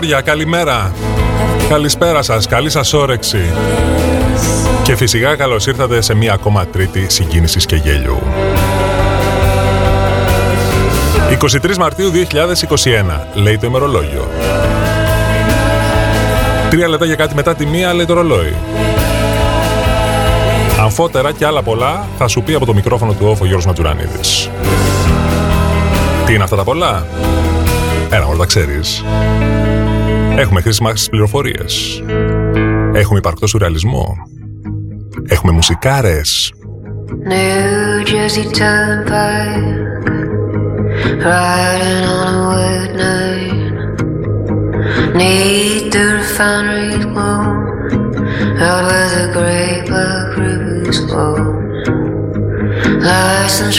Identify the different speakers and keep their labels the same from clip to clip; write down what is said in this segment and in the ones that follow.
Speaker 1: Κορίτσια και αγόρια, καλημέρα. Καλησπέρα σας, καλή σας όρεξη. Και φυσικά καλώς ήρθατε σε μία ακόμα τρίτη συγκίνησης και γέλιου. 23 Μαρτίου 2021, λέει το ημερολόγιο. Τρία λεπτά για κάτι μετά τη μία, λέει το ρολόι. Αμφότερα και άλλα πολλά θα σου πει από το μικρόφωνο του όφο Γιώργος Ματζουρανίδης. Τι είναι αυτά τα πολλά; Ένα όλα τα ξέρεις. Έχουμε χρήσιμε πληροφορίες. Έχουμε υπαρκτό σουρεαλισμό. Έχουμε μουσικάρες.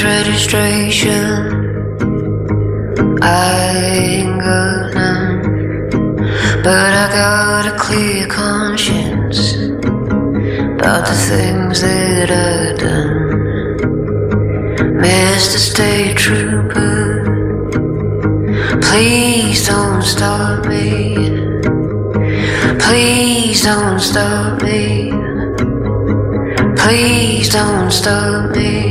Speaker 1: Registration. But I got a clear conscience About the things that I've done. Mr. State Trooper. Please don't stop me. Please don't stop me. Please don't stop me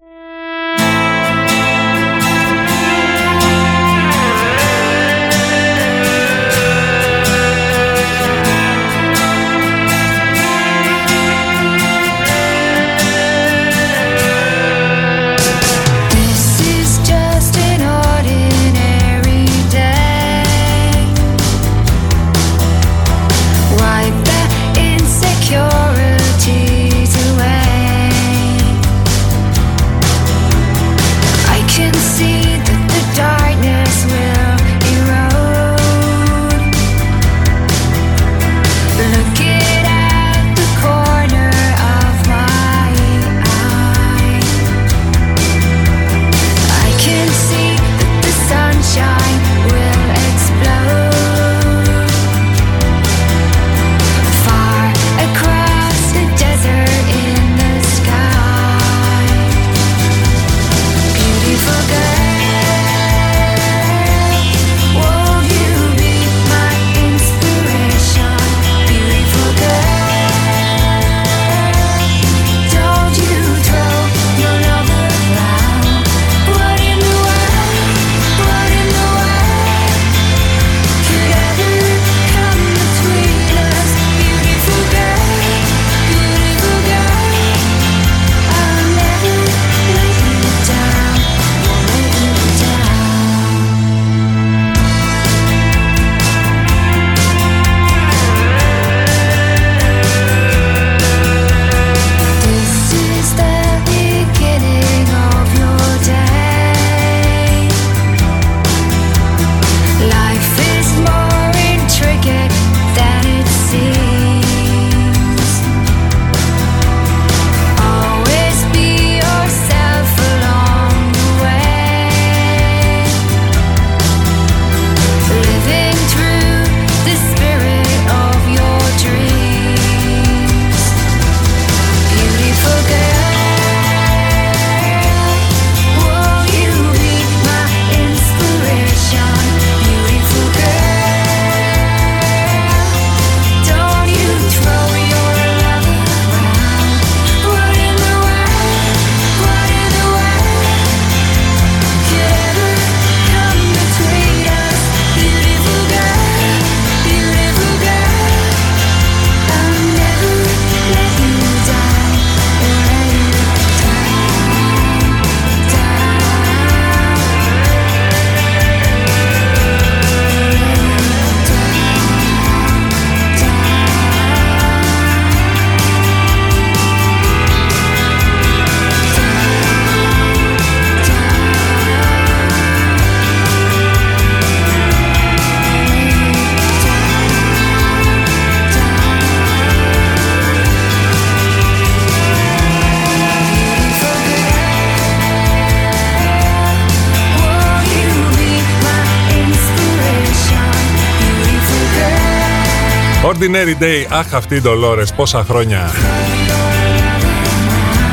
Speaker 2: Ordinary Day,
Speaker 3: αχ αυτή η Dolores, πόσα χρόνια.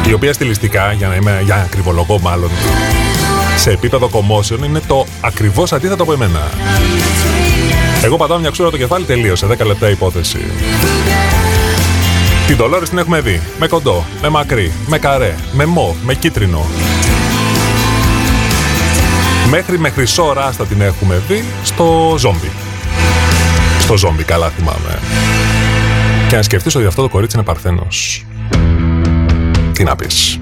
Speaker 3: Η οποία στιλιστικά, για να είμαι για ακριβολογό μάλλον, σε επίπεδο commotion είναι το ακριβώς αντίθετο από εμένα. Εγώ πατάω μια ξούρα το κεφάλι, τελείωσε. 10 λεπτά υπόθεση. Την Dolores την έχουμε δει. Με κοντό, με μακρύ, με καρέ, με μοβ, με κίτρινο. Μέχρι με χρυσό ράστα την έχουμε δει στο ζόμπι. Στο ζόμπι, καλά θυμάμαι. Και να σκεφτείς ότι αυτό το κορίτσι είναι παρθένος. Τι να πεις.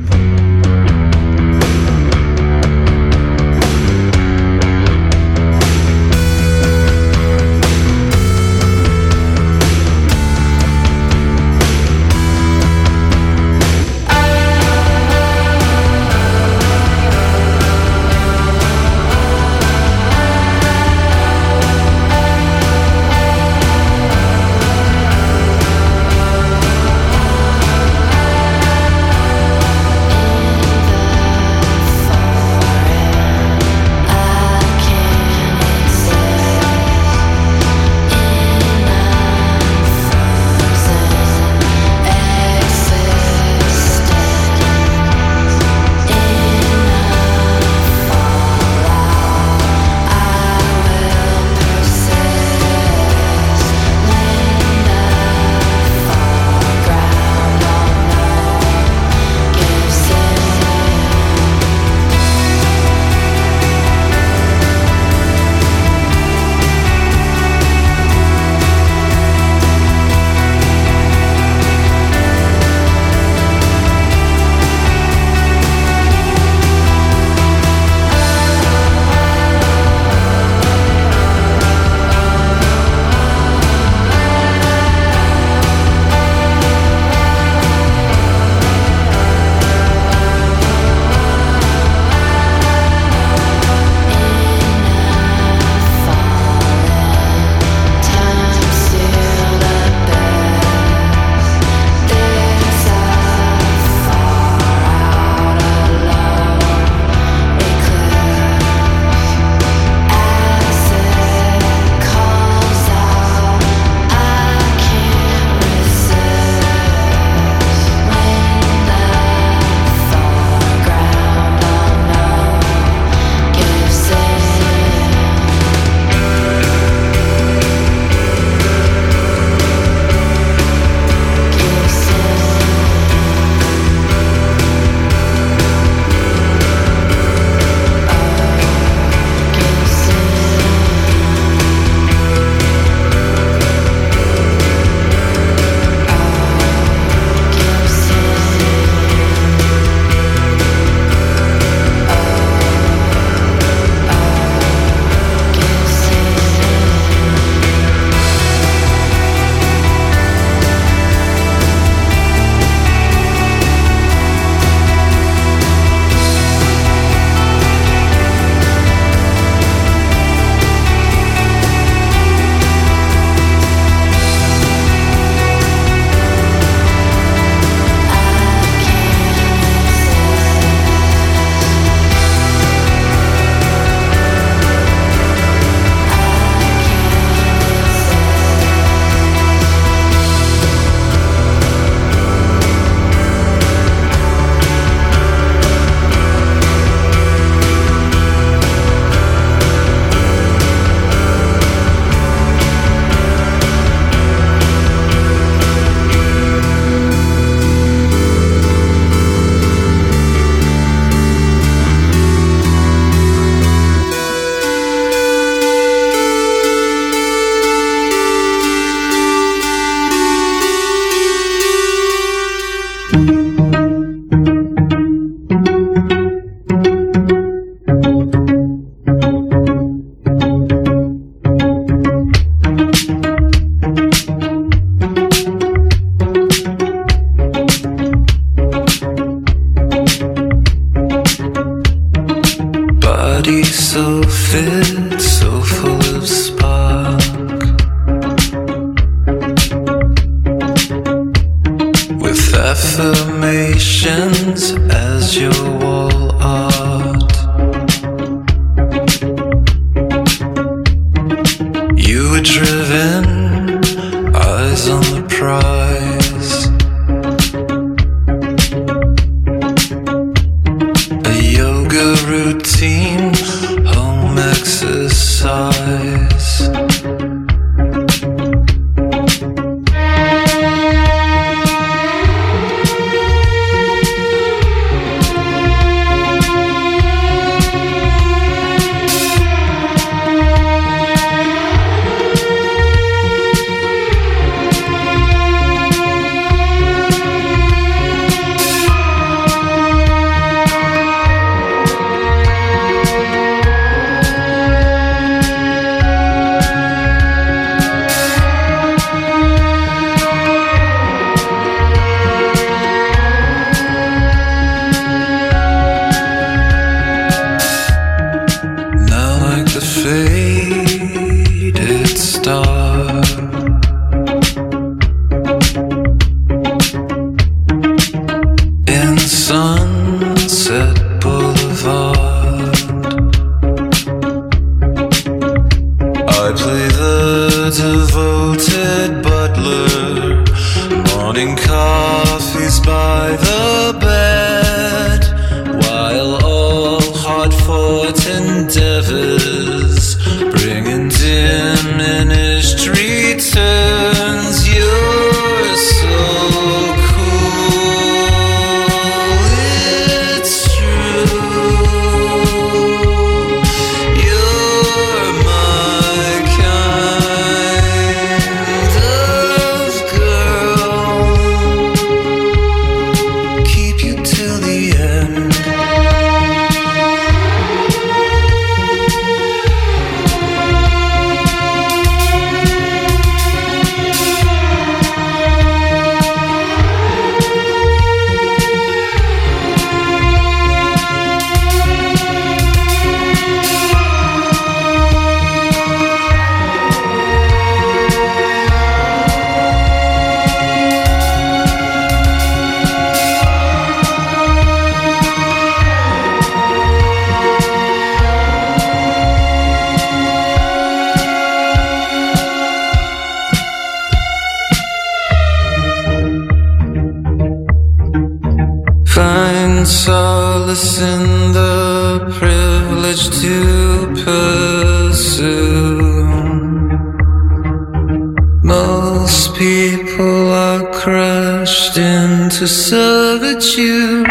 Speaker 4: Most people are crushed into servitude.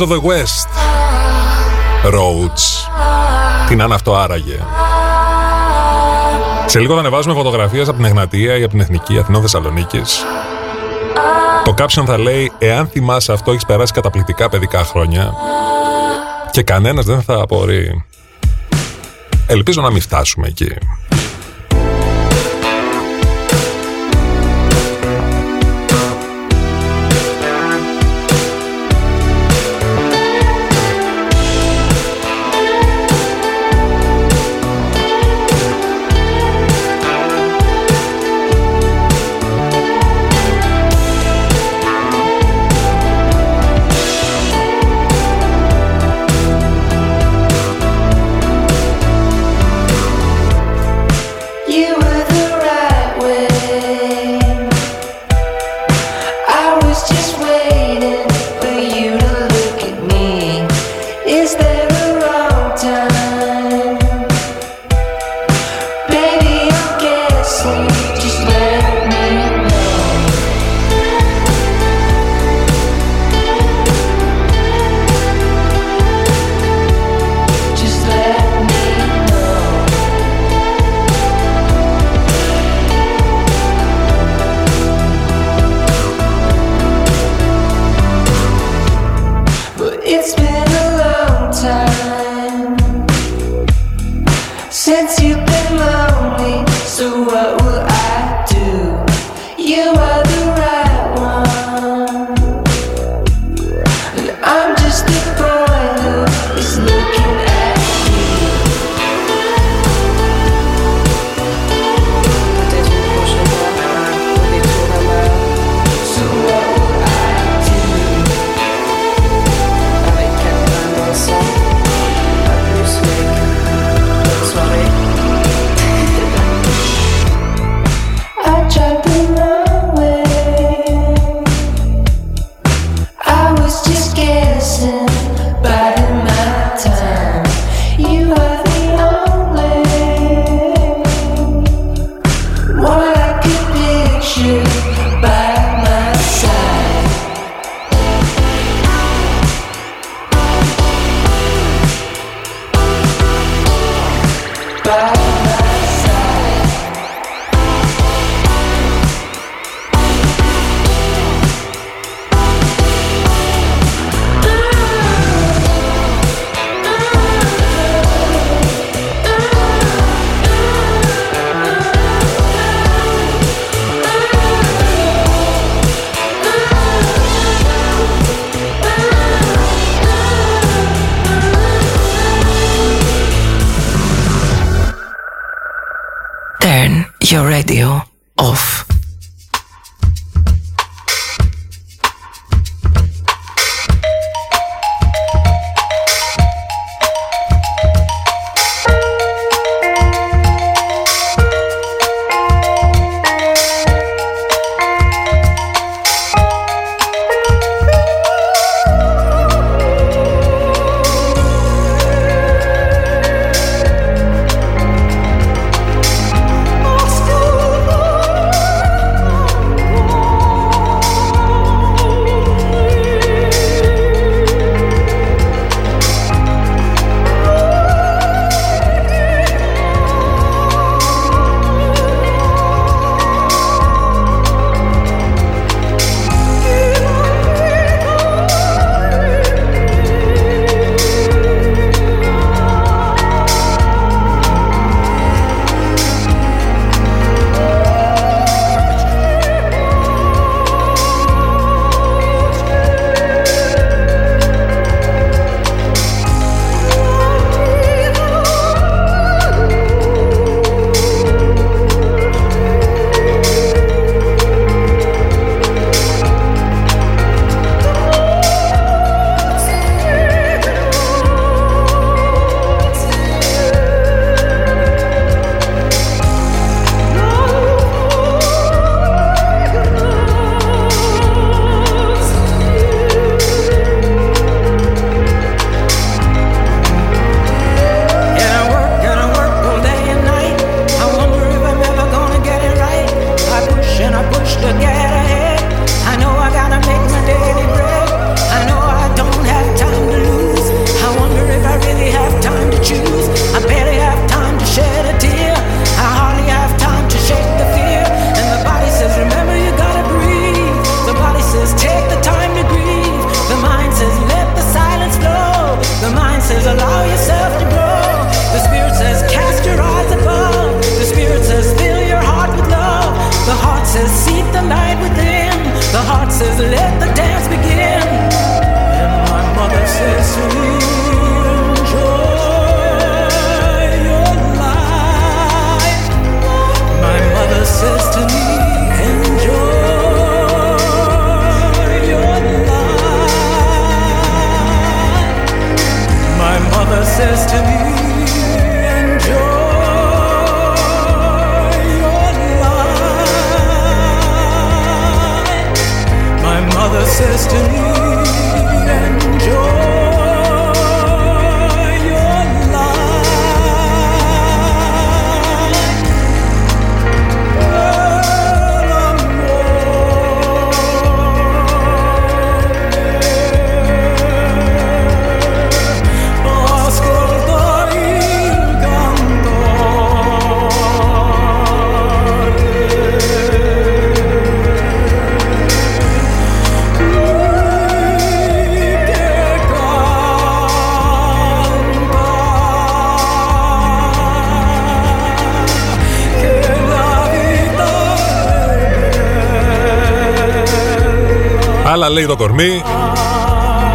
Speaker 5: Of the West. Roads. Τι να είναι άραγε. Σε λίγο θα ανεβάζουμε φωτογραφίες από την Εγνατία ή από την Εθνική Αθηνών Θεσσαλονίκης. Το caption θα λέει «Εάν θυμάσαι αυτό, έχεις περάσει καταπληκτικά παιδικά χρόνια και κανένας δεν θα απορεί». Ελπίζω να μην φτάσουμε εκεί.
Speaker 6: your radio off.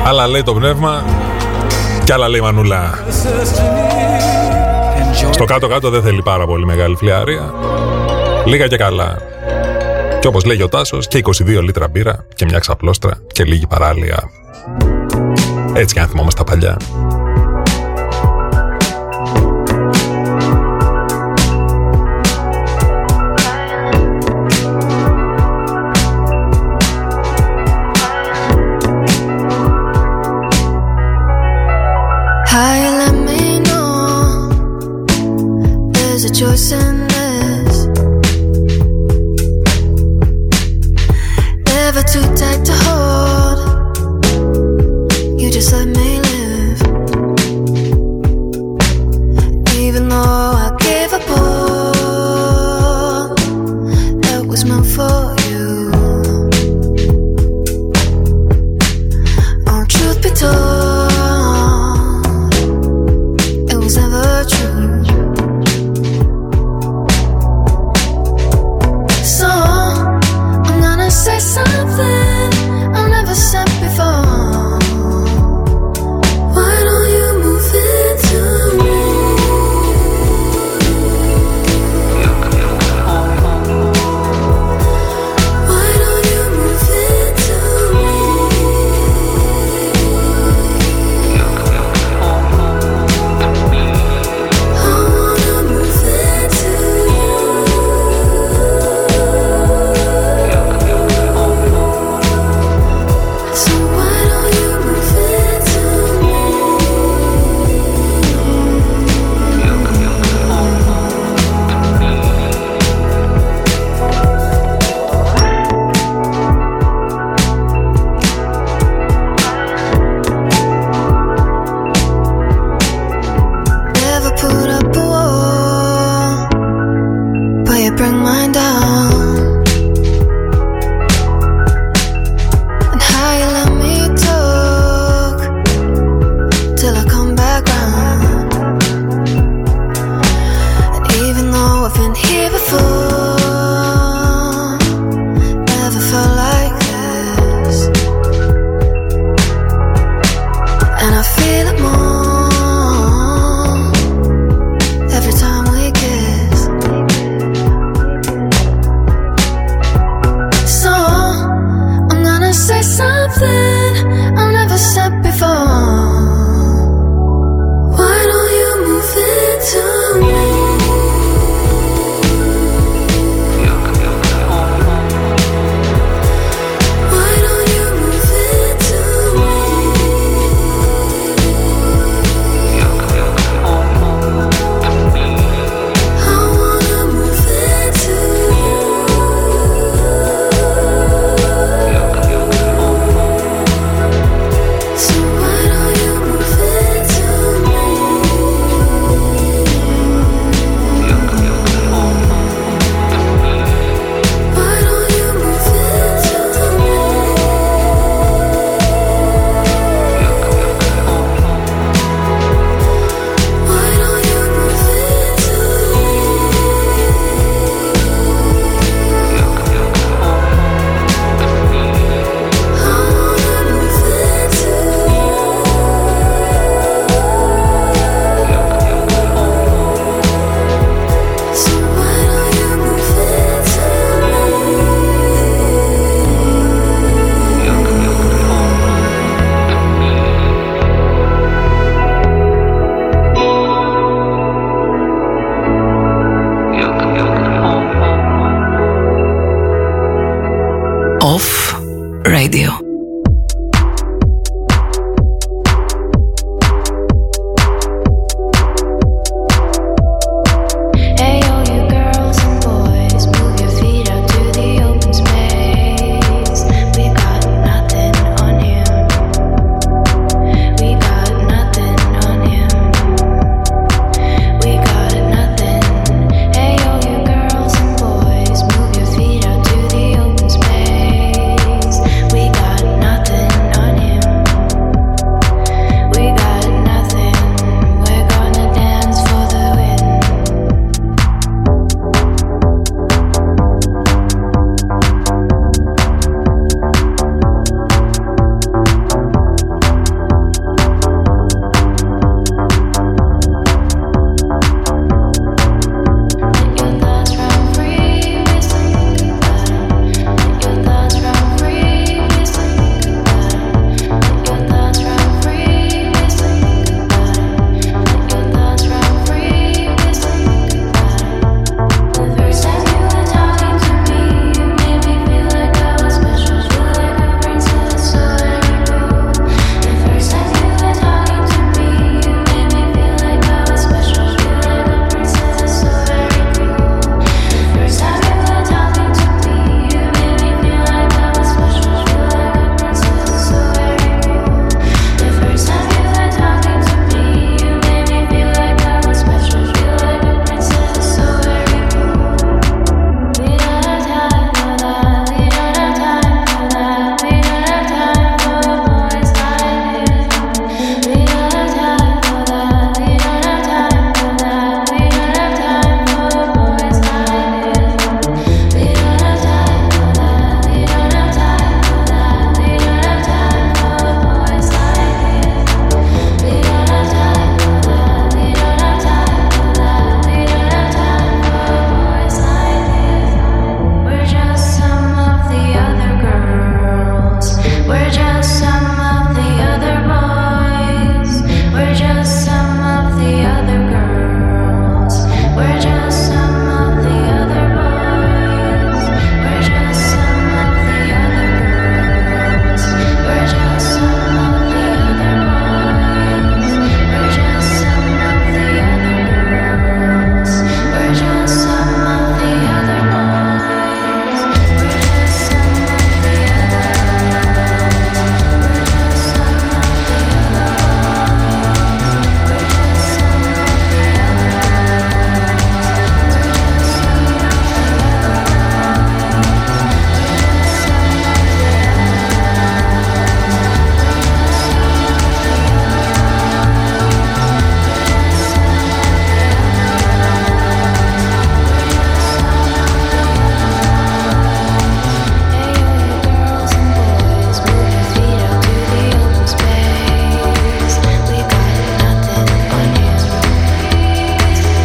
Speaker 7: Άλλα λέει το πνεύμα και άλλα λέει μανούλα. Στο κάτω-κάτω δεν θέλει πάρα πολύ μεγάλη φλιάρια. Λίγα και καλά. Και όπως λέει ο Τάσος, και 22 λίτρα μπύρα και μια ξαπλώστρα και λίγη παράλια. Έτσι κι αν θυμόμαστε τα παλιά.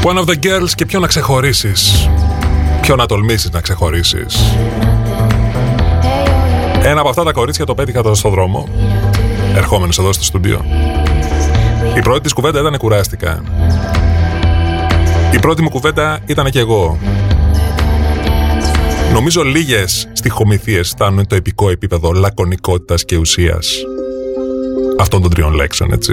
Speaker 7: One of the girls και ποιο να ξεχωρίσεις. Ποιο να τολμήσεις να ξεχωρίσεις. Ένα από αυτά τα κορίτσια το πέτυχα εδώ στο δρόμο, ερχόμενος εδώ στο στούντιο. Η πρώτη της κουβέντα ήταν κουράστηκα. Η πρώτη μου κουβέντα ήταν και εγώ. Νομίζω λίγες στοιχομηθίες φτάνουν το επικό επίπεδο λακωνικότητας και ουσίας Αυτών των τριών λέξεων, έτσι.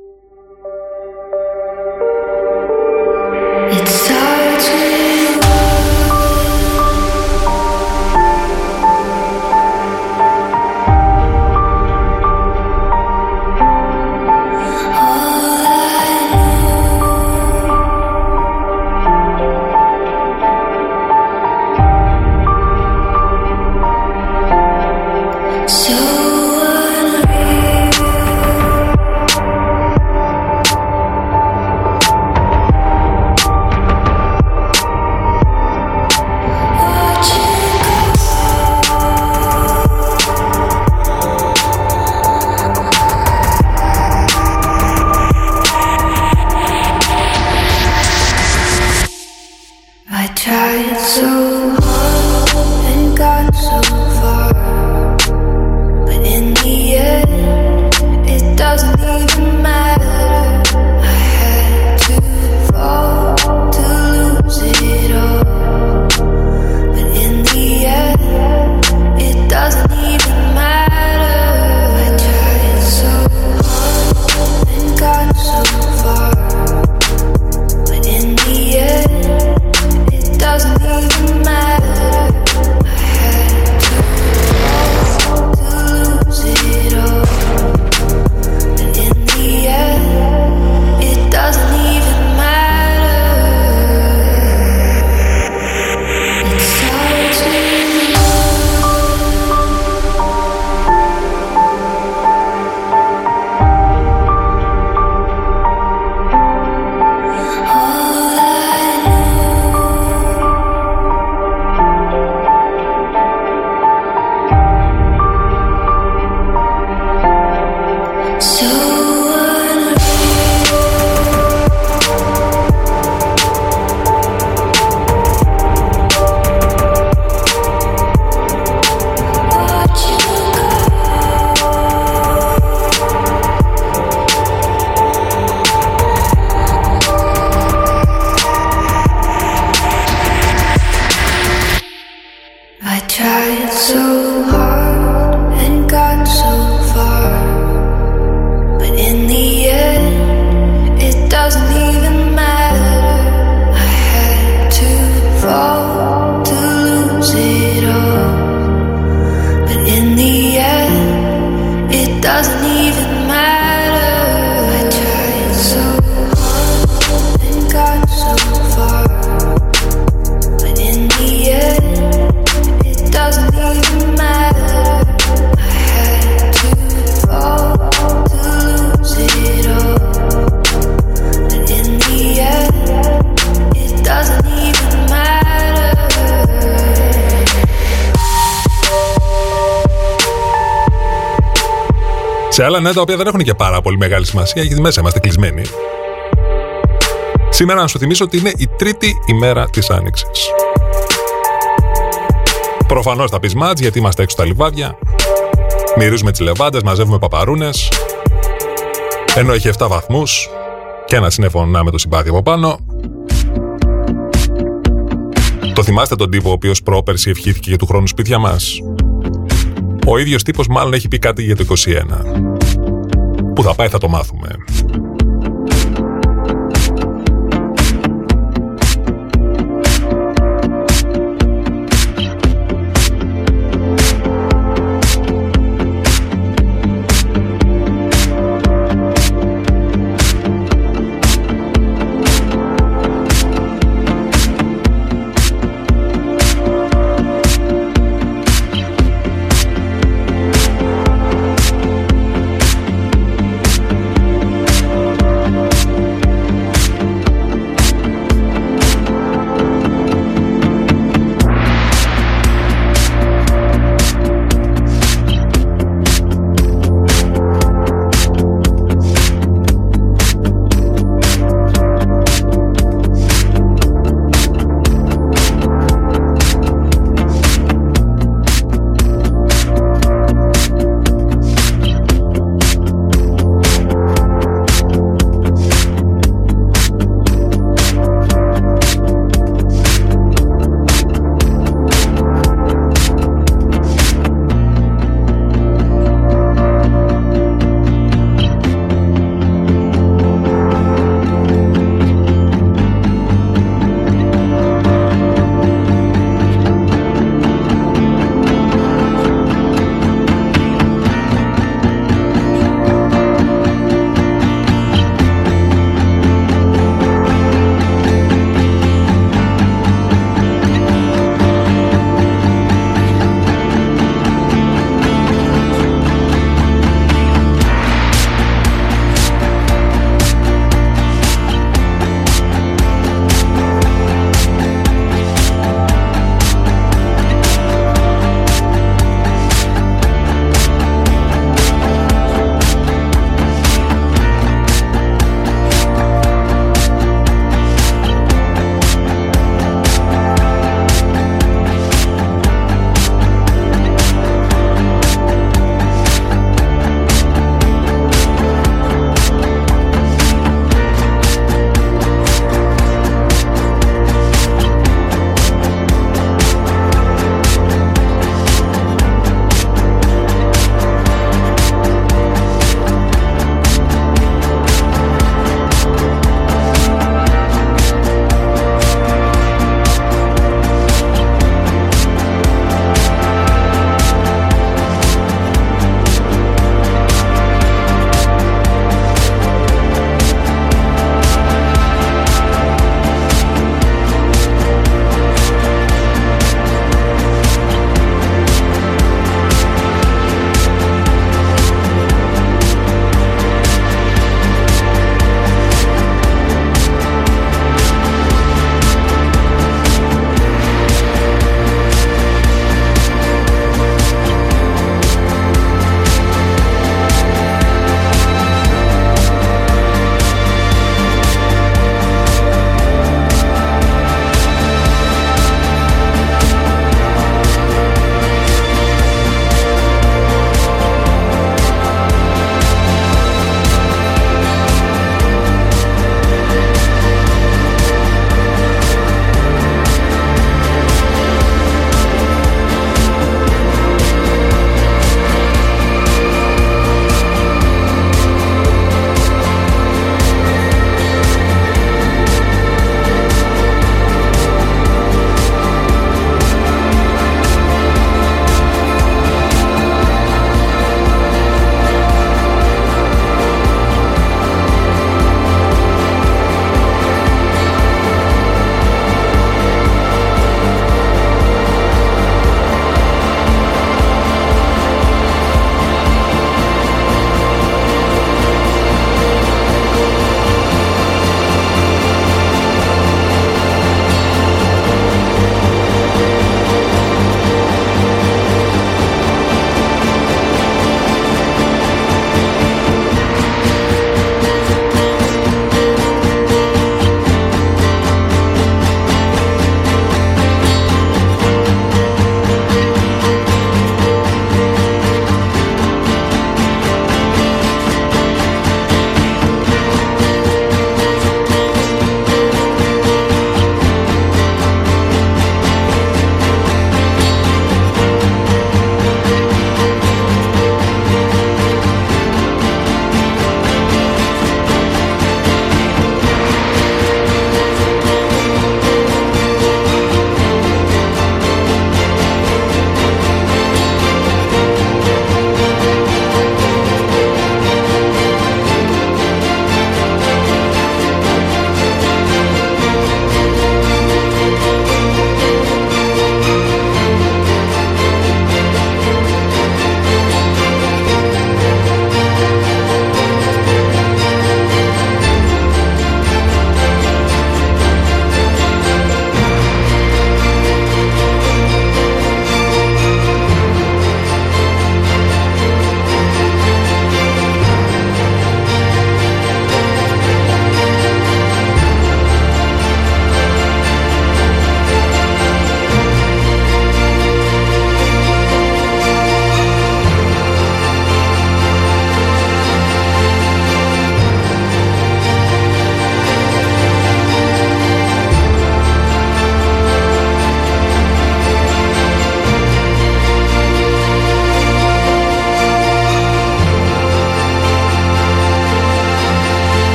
Speaker 3: Σε άλλα νέα τα οποία δεν έχουν και πάρα πολύ μεγάλη σημασία γιατί μέσα είμαστε κλεισμένοι. Σήμερα να σου θυμίσω ότι είναι η τρίτη ημέρα της Άνοιξης. Προφανώς θα πεις μάτς γιατί είμαστε έξω στα λιβάδια. Μυρίζουμε τις λεβάντες, μαζεύουμε παπαρούνες. Ενώ έχει 7 βαθμούς και ένα σύννεφο να με το συμπάθει από πάνω. Το θυμάστε τον τύπο ο οποίος πρόπερση ευχήθηκε για του χρόνου σπίτια μας; Ο ίδιος τύπος μάλλον έχει πει κάτι για το 21. Που θα πάει θα το μάθουμε.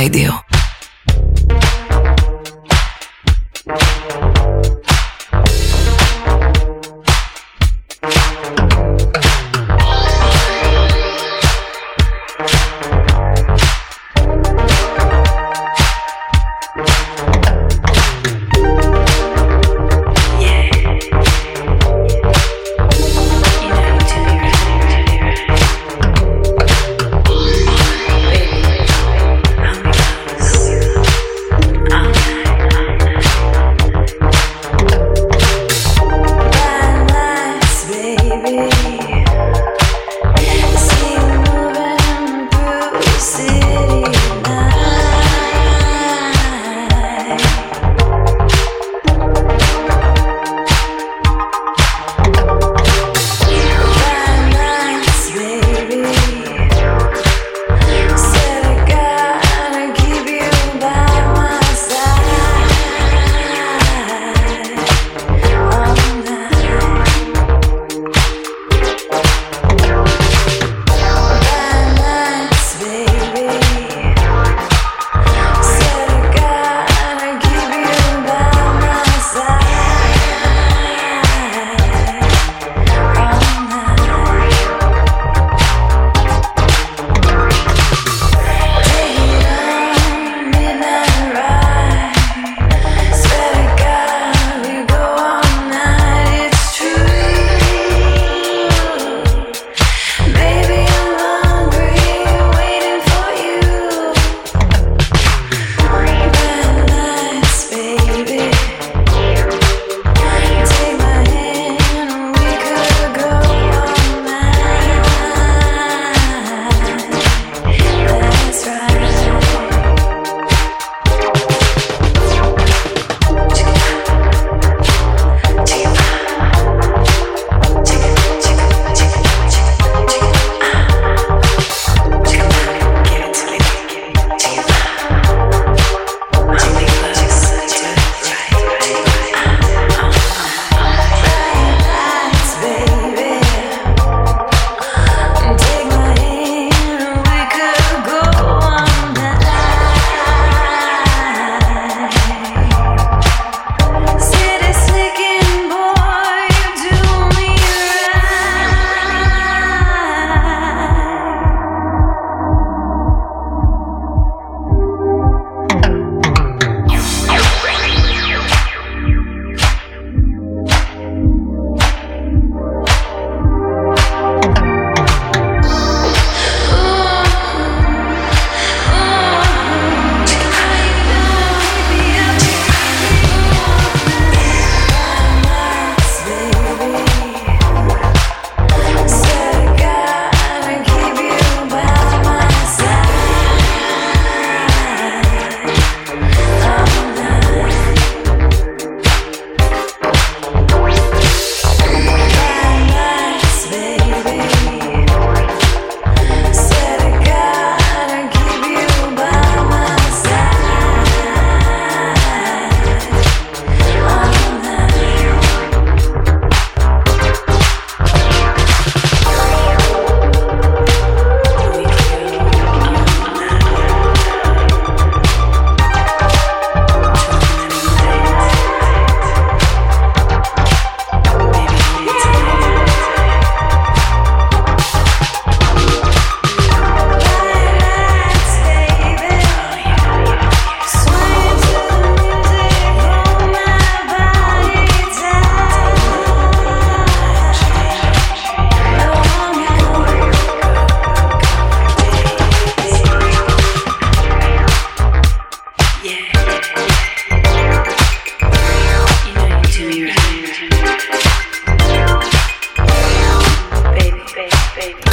Speaker 5: Radio.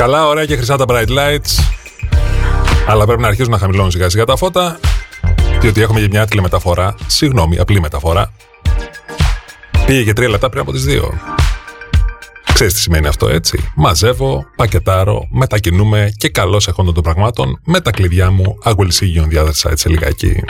Speaker 3: Καλά, ωραία και χρυσά τα bright lights. Αλλά πρέπει να αρχίσουν να χαμηλώνουν σιγά σιγά τα φώτα. Διότι έχουμε και μια άτλη μεταφορά. Συγγνώμη, απλή μεταφορά. Πήγε και τρία λεπτά πριν από τις δύο. Ξέρεις τι σημαίνει αυτό, έτσι. Μαζεύω, πακετάρω, μετακινούμε και καλώς εχόντων των πραγμάτων με τα κλειδιά μου. I will see you on the other side σε λιγάκι.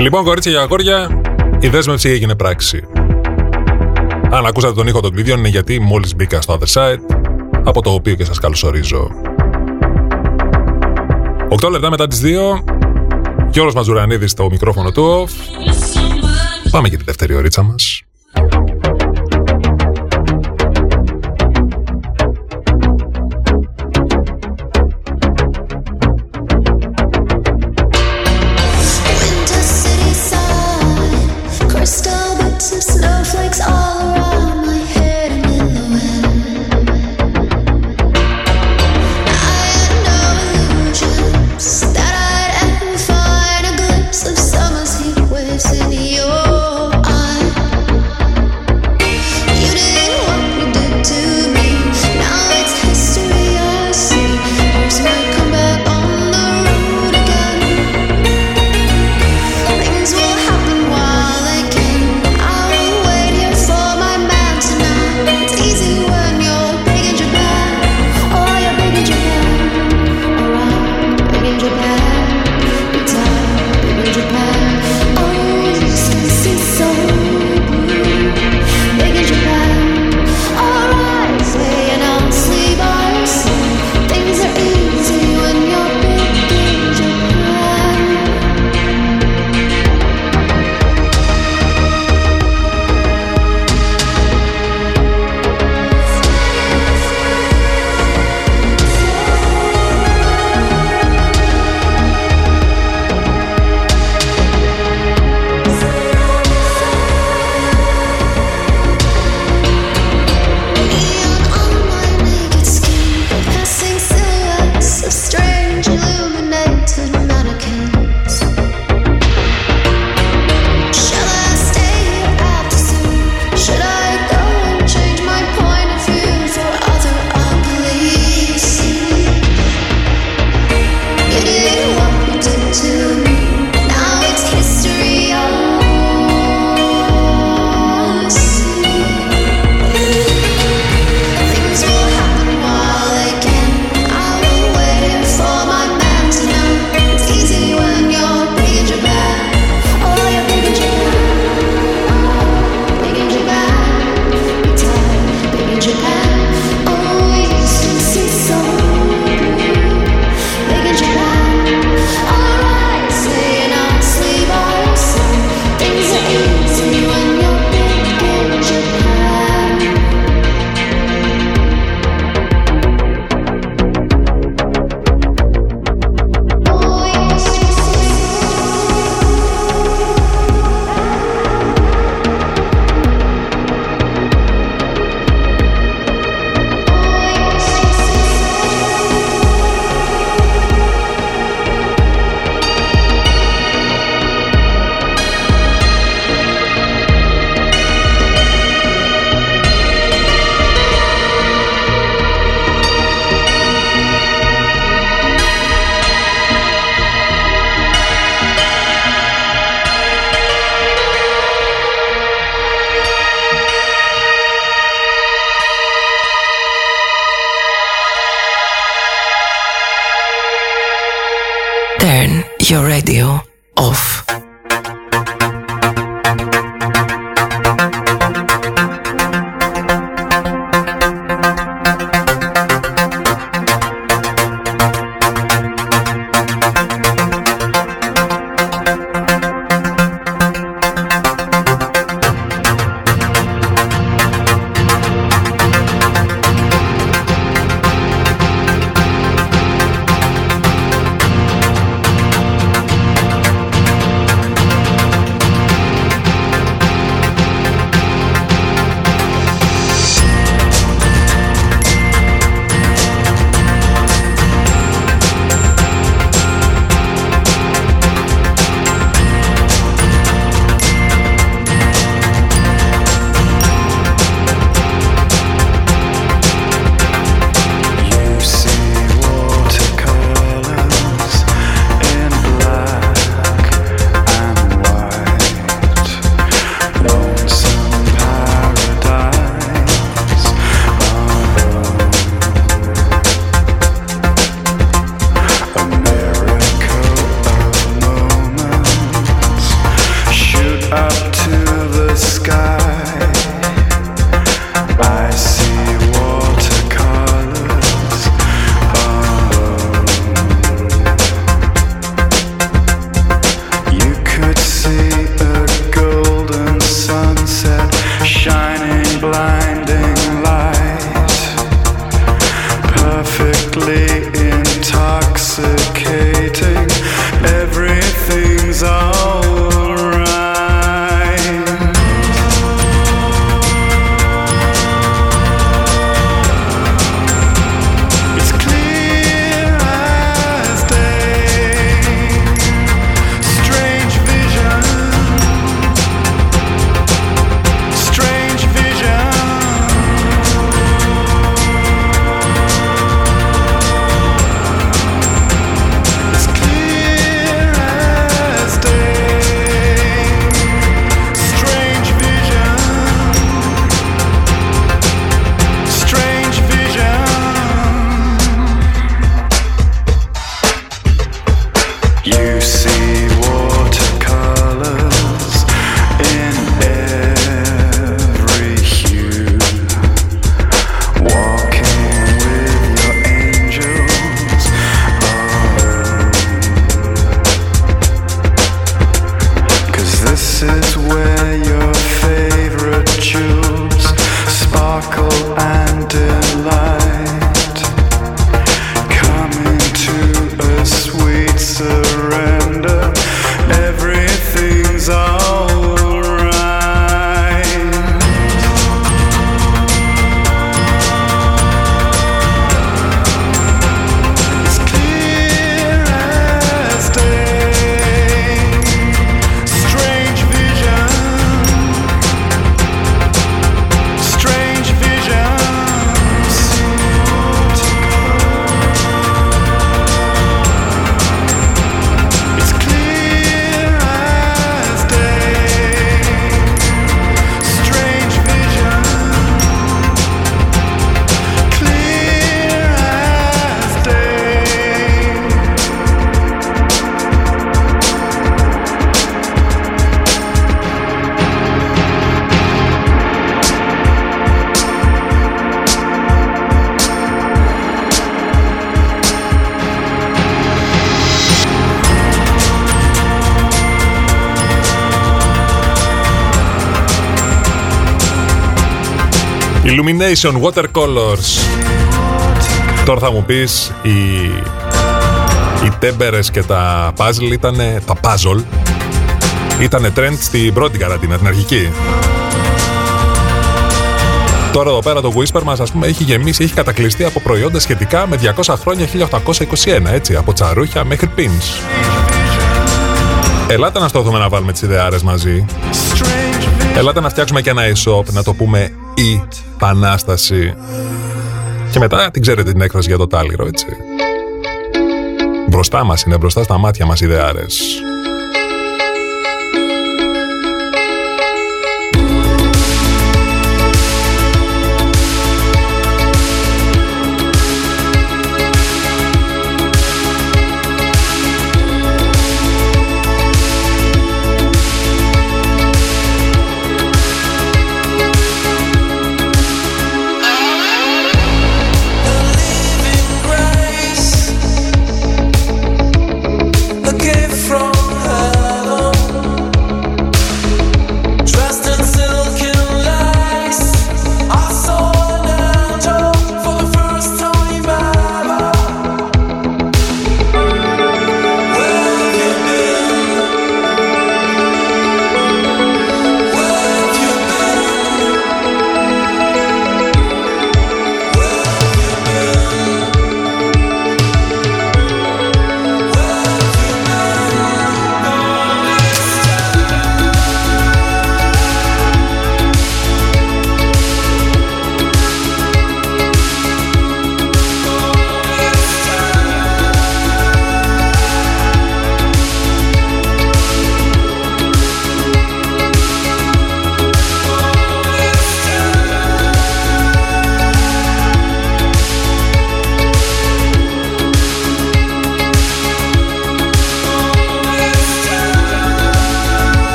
Speaker 7: Λοιπόν, κορίτσια και αγόρια, η δέσμευση έγινε πράξη. Αν ακούσατε τον ήχο των κλειδιών είναι γιατί μόλις μπήκα στο Other Side, από το οποίο και σας καλωσορίζω. 8 λεπτά μετά τις 2, Γιώργος Μαζουρανίδης στο μικρόφωνο του off. Πάμε για τη δεύτερη ωρίτσα μας.
Speaker 3: Illumination Watercolors. Τώρα θα μου πεις οι, οι τέμπερες και τα puzzle ήταν τα puzzle ήταν trend στην πρώτη καραντίνα, την αρχική. Τώρα εδώ πέρα το Whisper μας ας πούμε έχει γεμίσει, έχει κατακλειστεί από προϊόντα σχετικά με 200 χρόνια 1821, έτσι, από τσαρούχια μέχρι pins. Ελάτε να στοθούμε να βάλουμε τις ιδεάρες μαζί. Ελάτε να φτιάξουμε και ένα e-shop, να το πούμε η Πανάσταση. Και μετά την ξέρετε την έκφραση για το τάλιρο, έτσι. Μπροστά μας είναι, μπροστά στα μάτια μας ιδεάρες.
Speaker 2: Grace,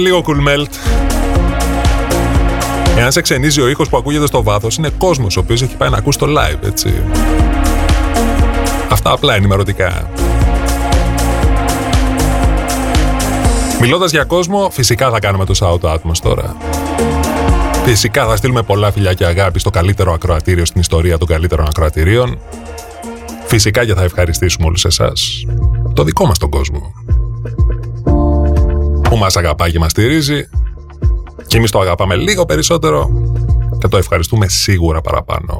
Speaker 3: λίγο cool melt. Εάν σε ξενίζει ο ήχος που ακούγεται στο βάθος, είναι κόσμος ο οποίος έχει πάει να ακούσει το live, έτσι. Αυτά απλά ενημερωτικά. Μιλώντας για κόσμο, φυσικά θα κάνουμε το shout out μας τώρα. Φυσικά θα στείλουμε πολλά φιλιά και αγάπη στο καλύτερο ακροατήριο στην ιστορία των καλύτερων ακροατηρίων. Φυσικά και θα ευχαριστήσουμε όλους εσάς. Το δικό μας τον κόσμο. Που μας αγαπάει και μας στηρίζει. Και εμείς το αγαπάμε λίγο περισσότερο και το ευχαριστούμε σίγουρα παραπάνω.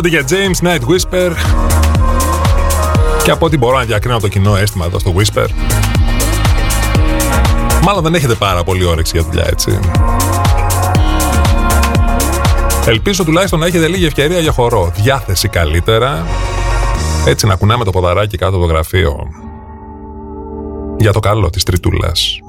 Speaker 3: Τζόντι για James, Night Whisper. Και από ό,τι μπορώ να διακρίνω από το κοινό αίσθημα εδώ στο Whisper. Μάλλον δεν έχετε πάρα πολύ όρεξη για δουλειά, έτσι. Ελπίζω τουλάχιστον να έχετε λίγη ευκαιρία για χορό. Διάθεση καλύτερα. Έτσι να κουνάμε το ποδαράκι κάτω από το γραφείο. Για το καλό της τριτούλας.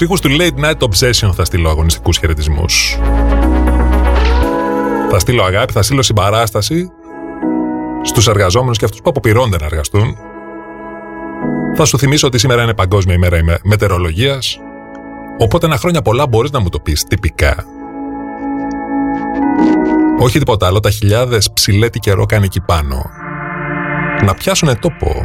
Speaker 3: Τους ήχους του Late Night Obsession θα στείλω αγωνιστικούς χαιρετισμούς. Θα στείλω αγάπη, θα στείλω συμπαράσταση στους εργαζόμενους και αυτούς που αποπειρώνται να εργαστούν. Θα σου θυμίσω ότι σήμερα είναι Παγκόσμια ημέρα μετεωρολογίας, οπότε ένα χρόνια πολλά μπορείς να μου το πεις τυπικά. Όχι τίποτα άλλο, τα χιλιάδες ψηλέτη καιρό κάνει εκεί πάνω. Να πιάσουνε τόπο.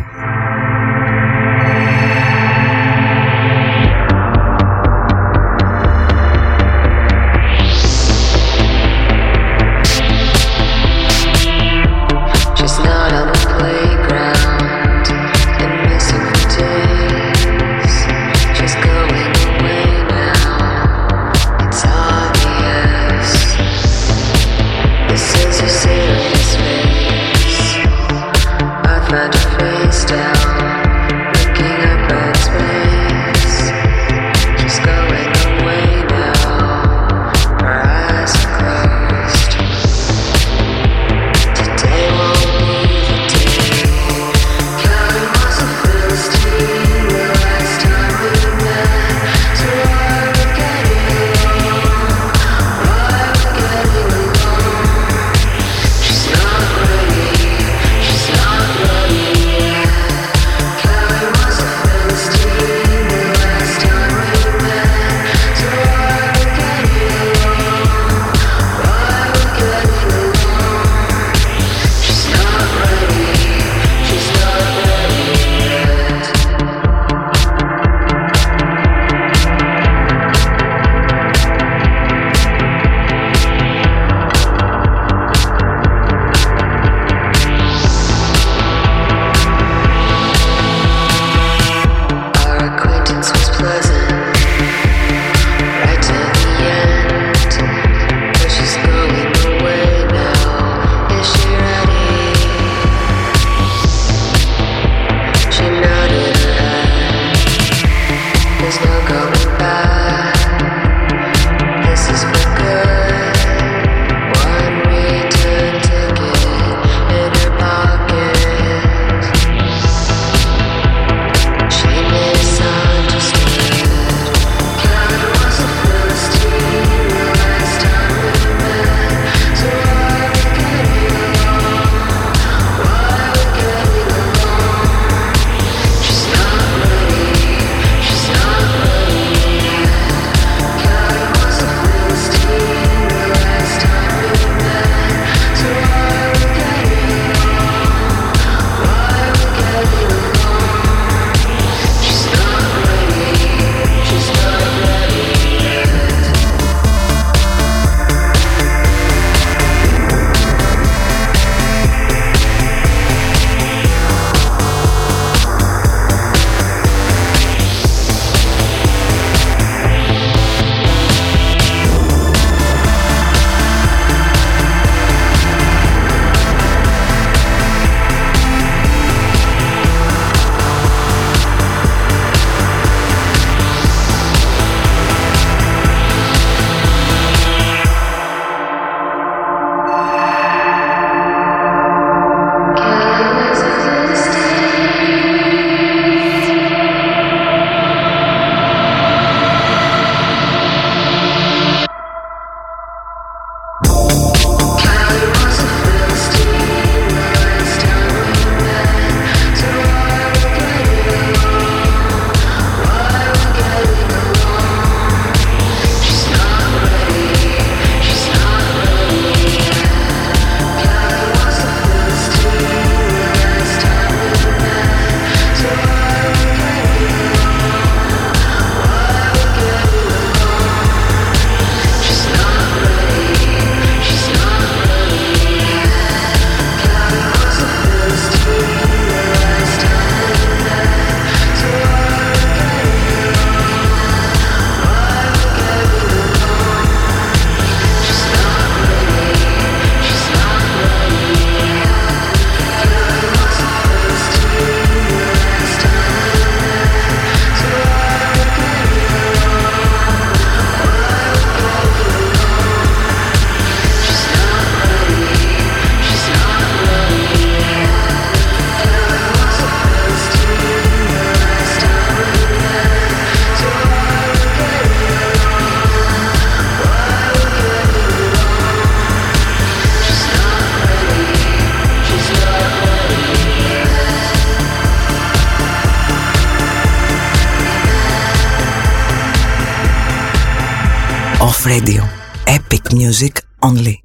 Speaker 6: Music only.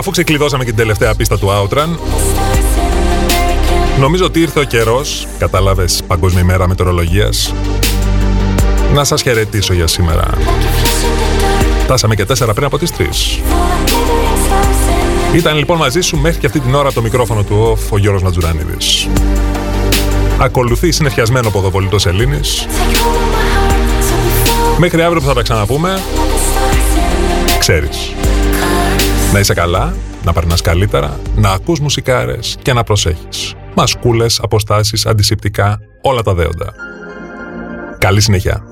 Speaker 3: Αφού ξεκλειδώσαμε και την τελευταία πίστα του Outrun,
Speaker 8: The stars in American
Speaker 3: νομίζω ότι ήρθε ο καιρός, κατάλαβες Παγκόσμια ημέρα μετεωρολογίας, να σας χαιρετήσω για σήμερα.
Speaker 8: like a flash in the dark,
Speaker 3: Φτάσαμε και τέσσερα πριν από τις 3.
Speaker 8: fall like glittering stars in
Speaker 3: Ήταν λοιπόν μαζί σου μέχρι και αυτή την ώρα από το μικρόφωνο του off ο Γιώργος Νατζουράνιδης. Ακολουθεί συνεφιασμένο ποδοβολητό Ελλήνη.
Speaker 8: Take hold of my heart, so we fall
Speaker 3: Μέχρι αύριο που θα τα ξαναπούμε,
Speaker 8: like the stars in
Speaker 3: ξέρεις.
Speaker 8: Cars.
Speaker 3: Να είσαι καλά, να περνάς καλύτερα, να ακούς μουσικάρες και να προσέχεις. Μασκούλες, αποστάσεις, αντισηπτικά, όλα τα δέοντα. Καλή συνέχεια.